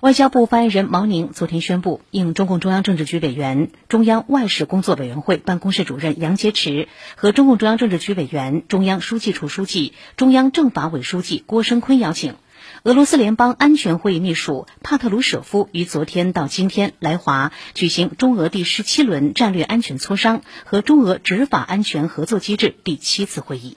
外交部发言人毛宁昨天宣布应中共中央政治局委员中央外事工作委员会办公室主任杨洁篪和中共中央政治局委员中央书记处书记中央政法委书记郭声琨邀请俄罗斯联邦安全会议秘书帕特鲁舍夫于昨天到今天来华举行中俄第十七轮战略安全磋商和中俄执法安全合作机制第七次会议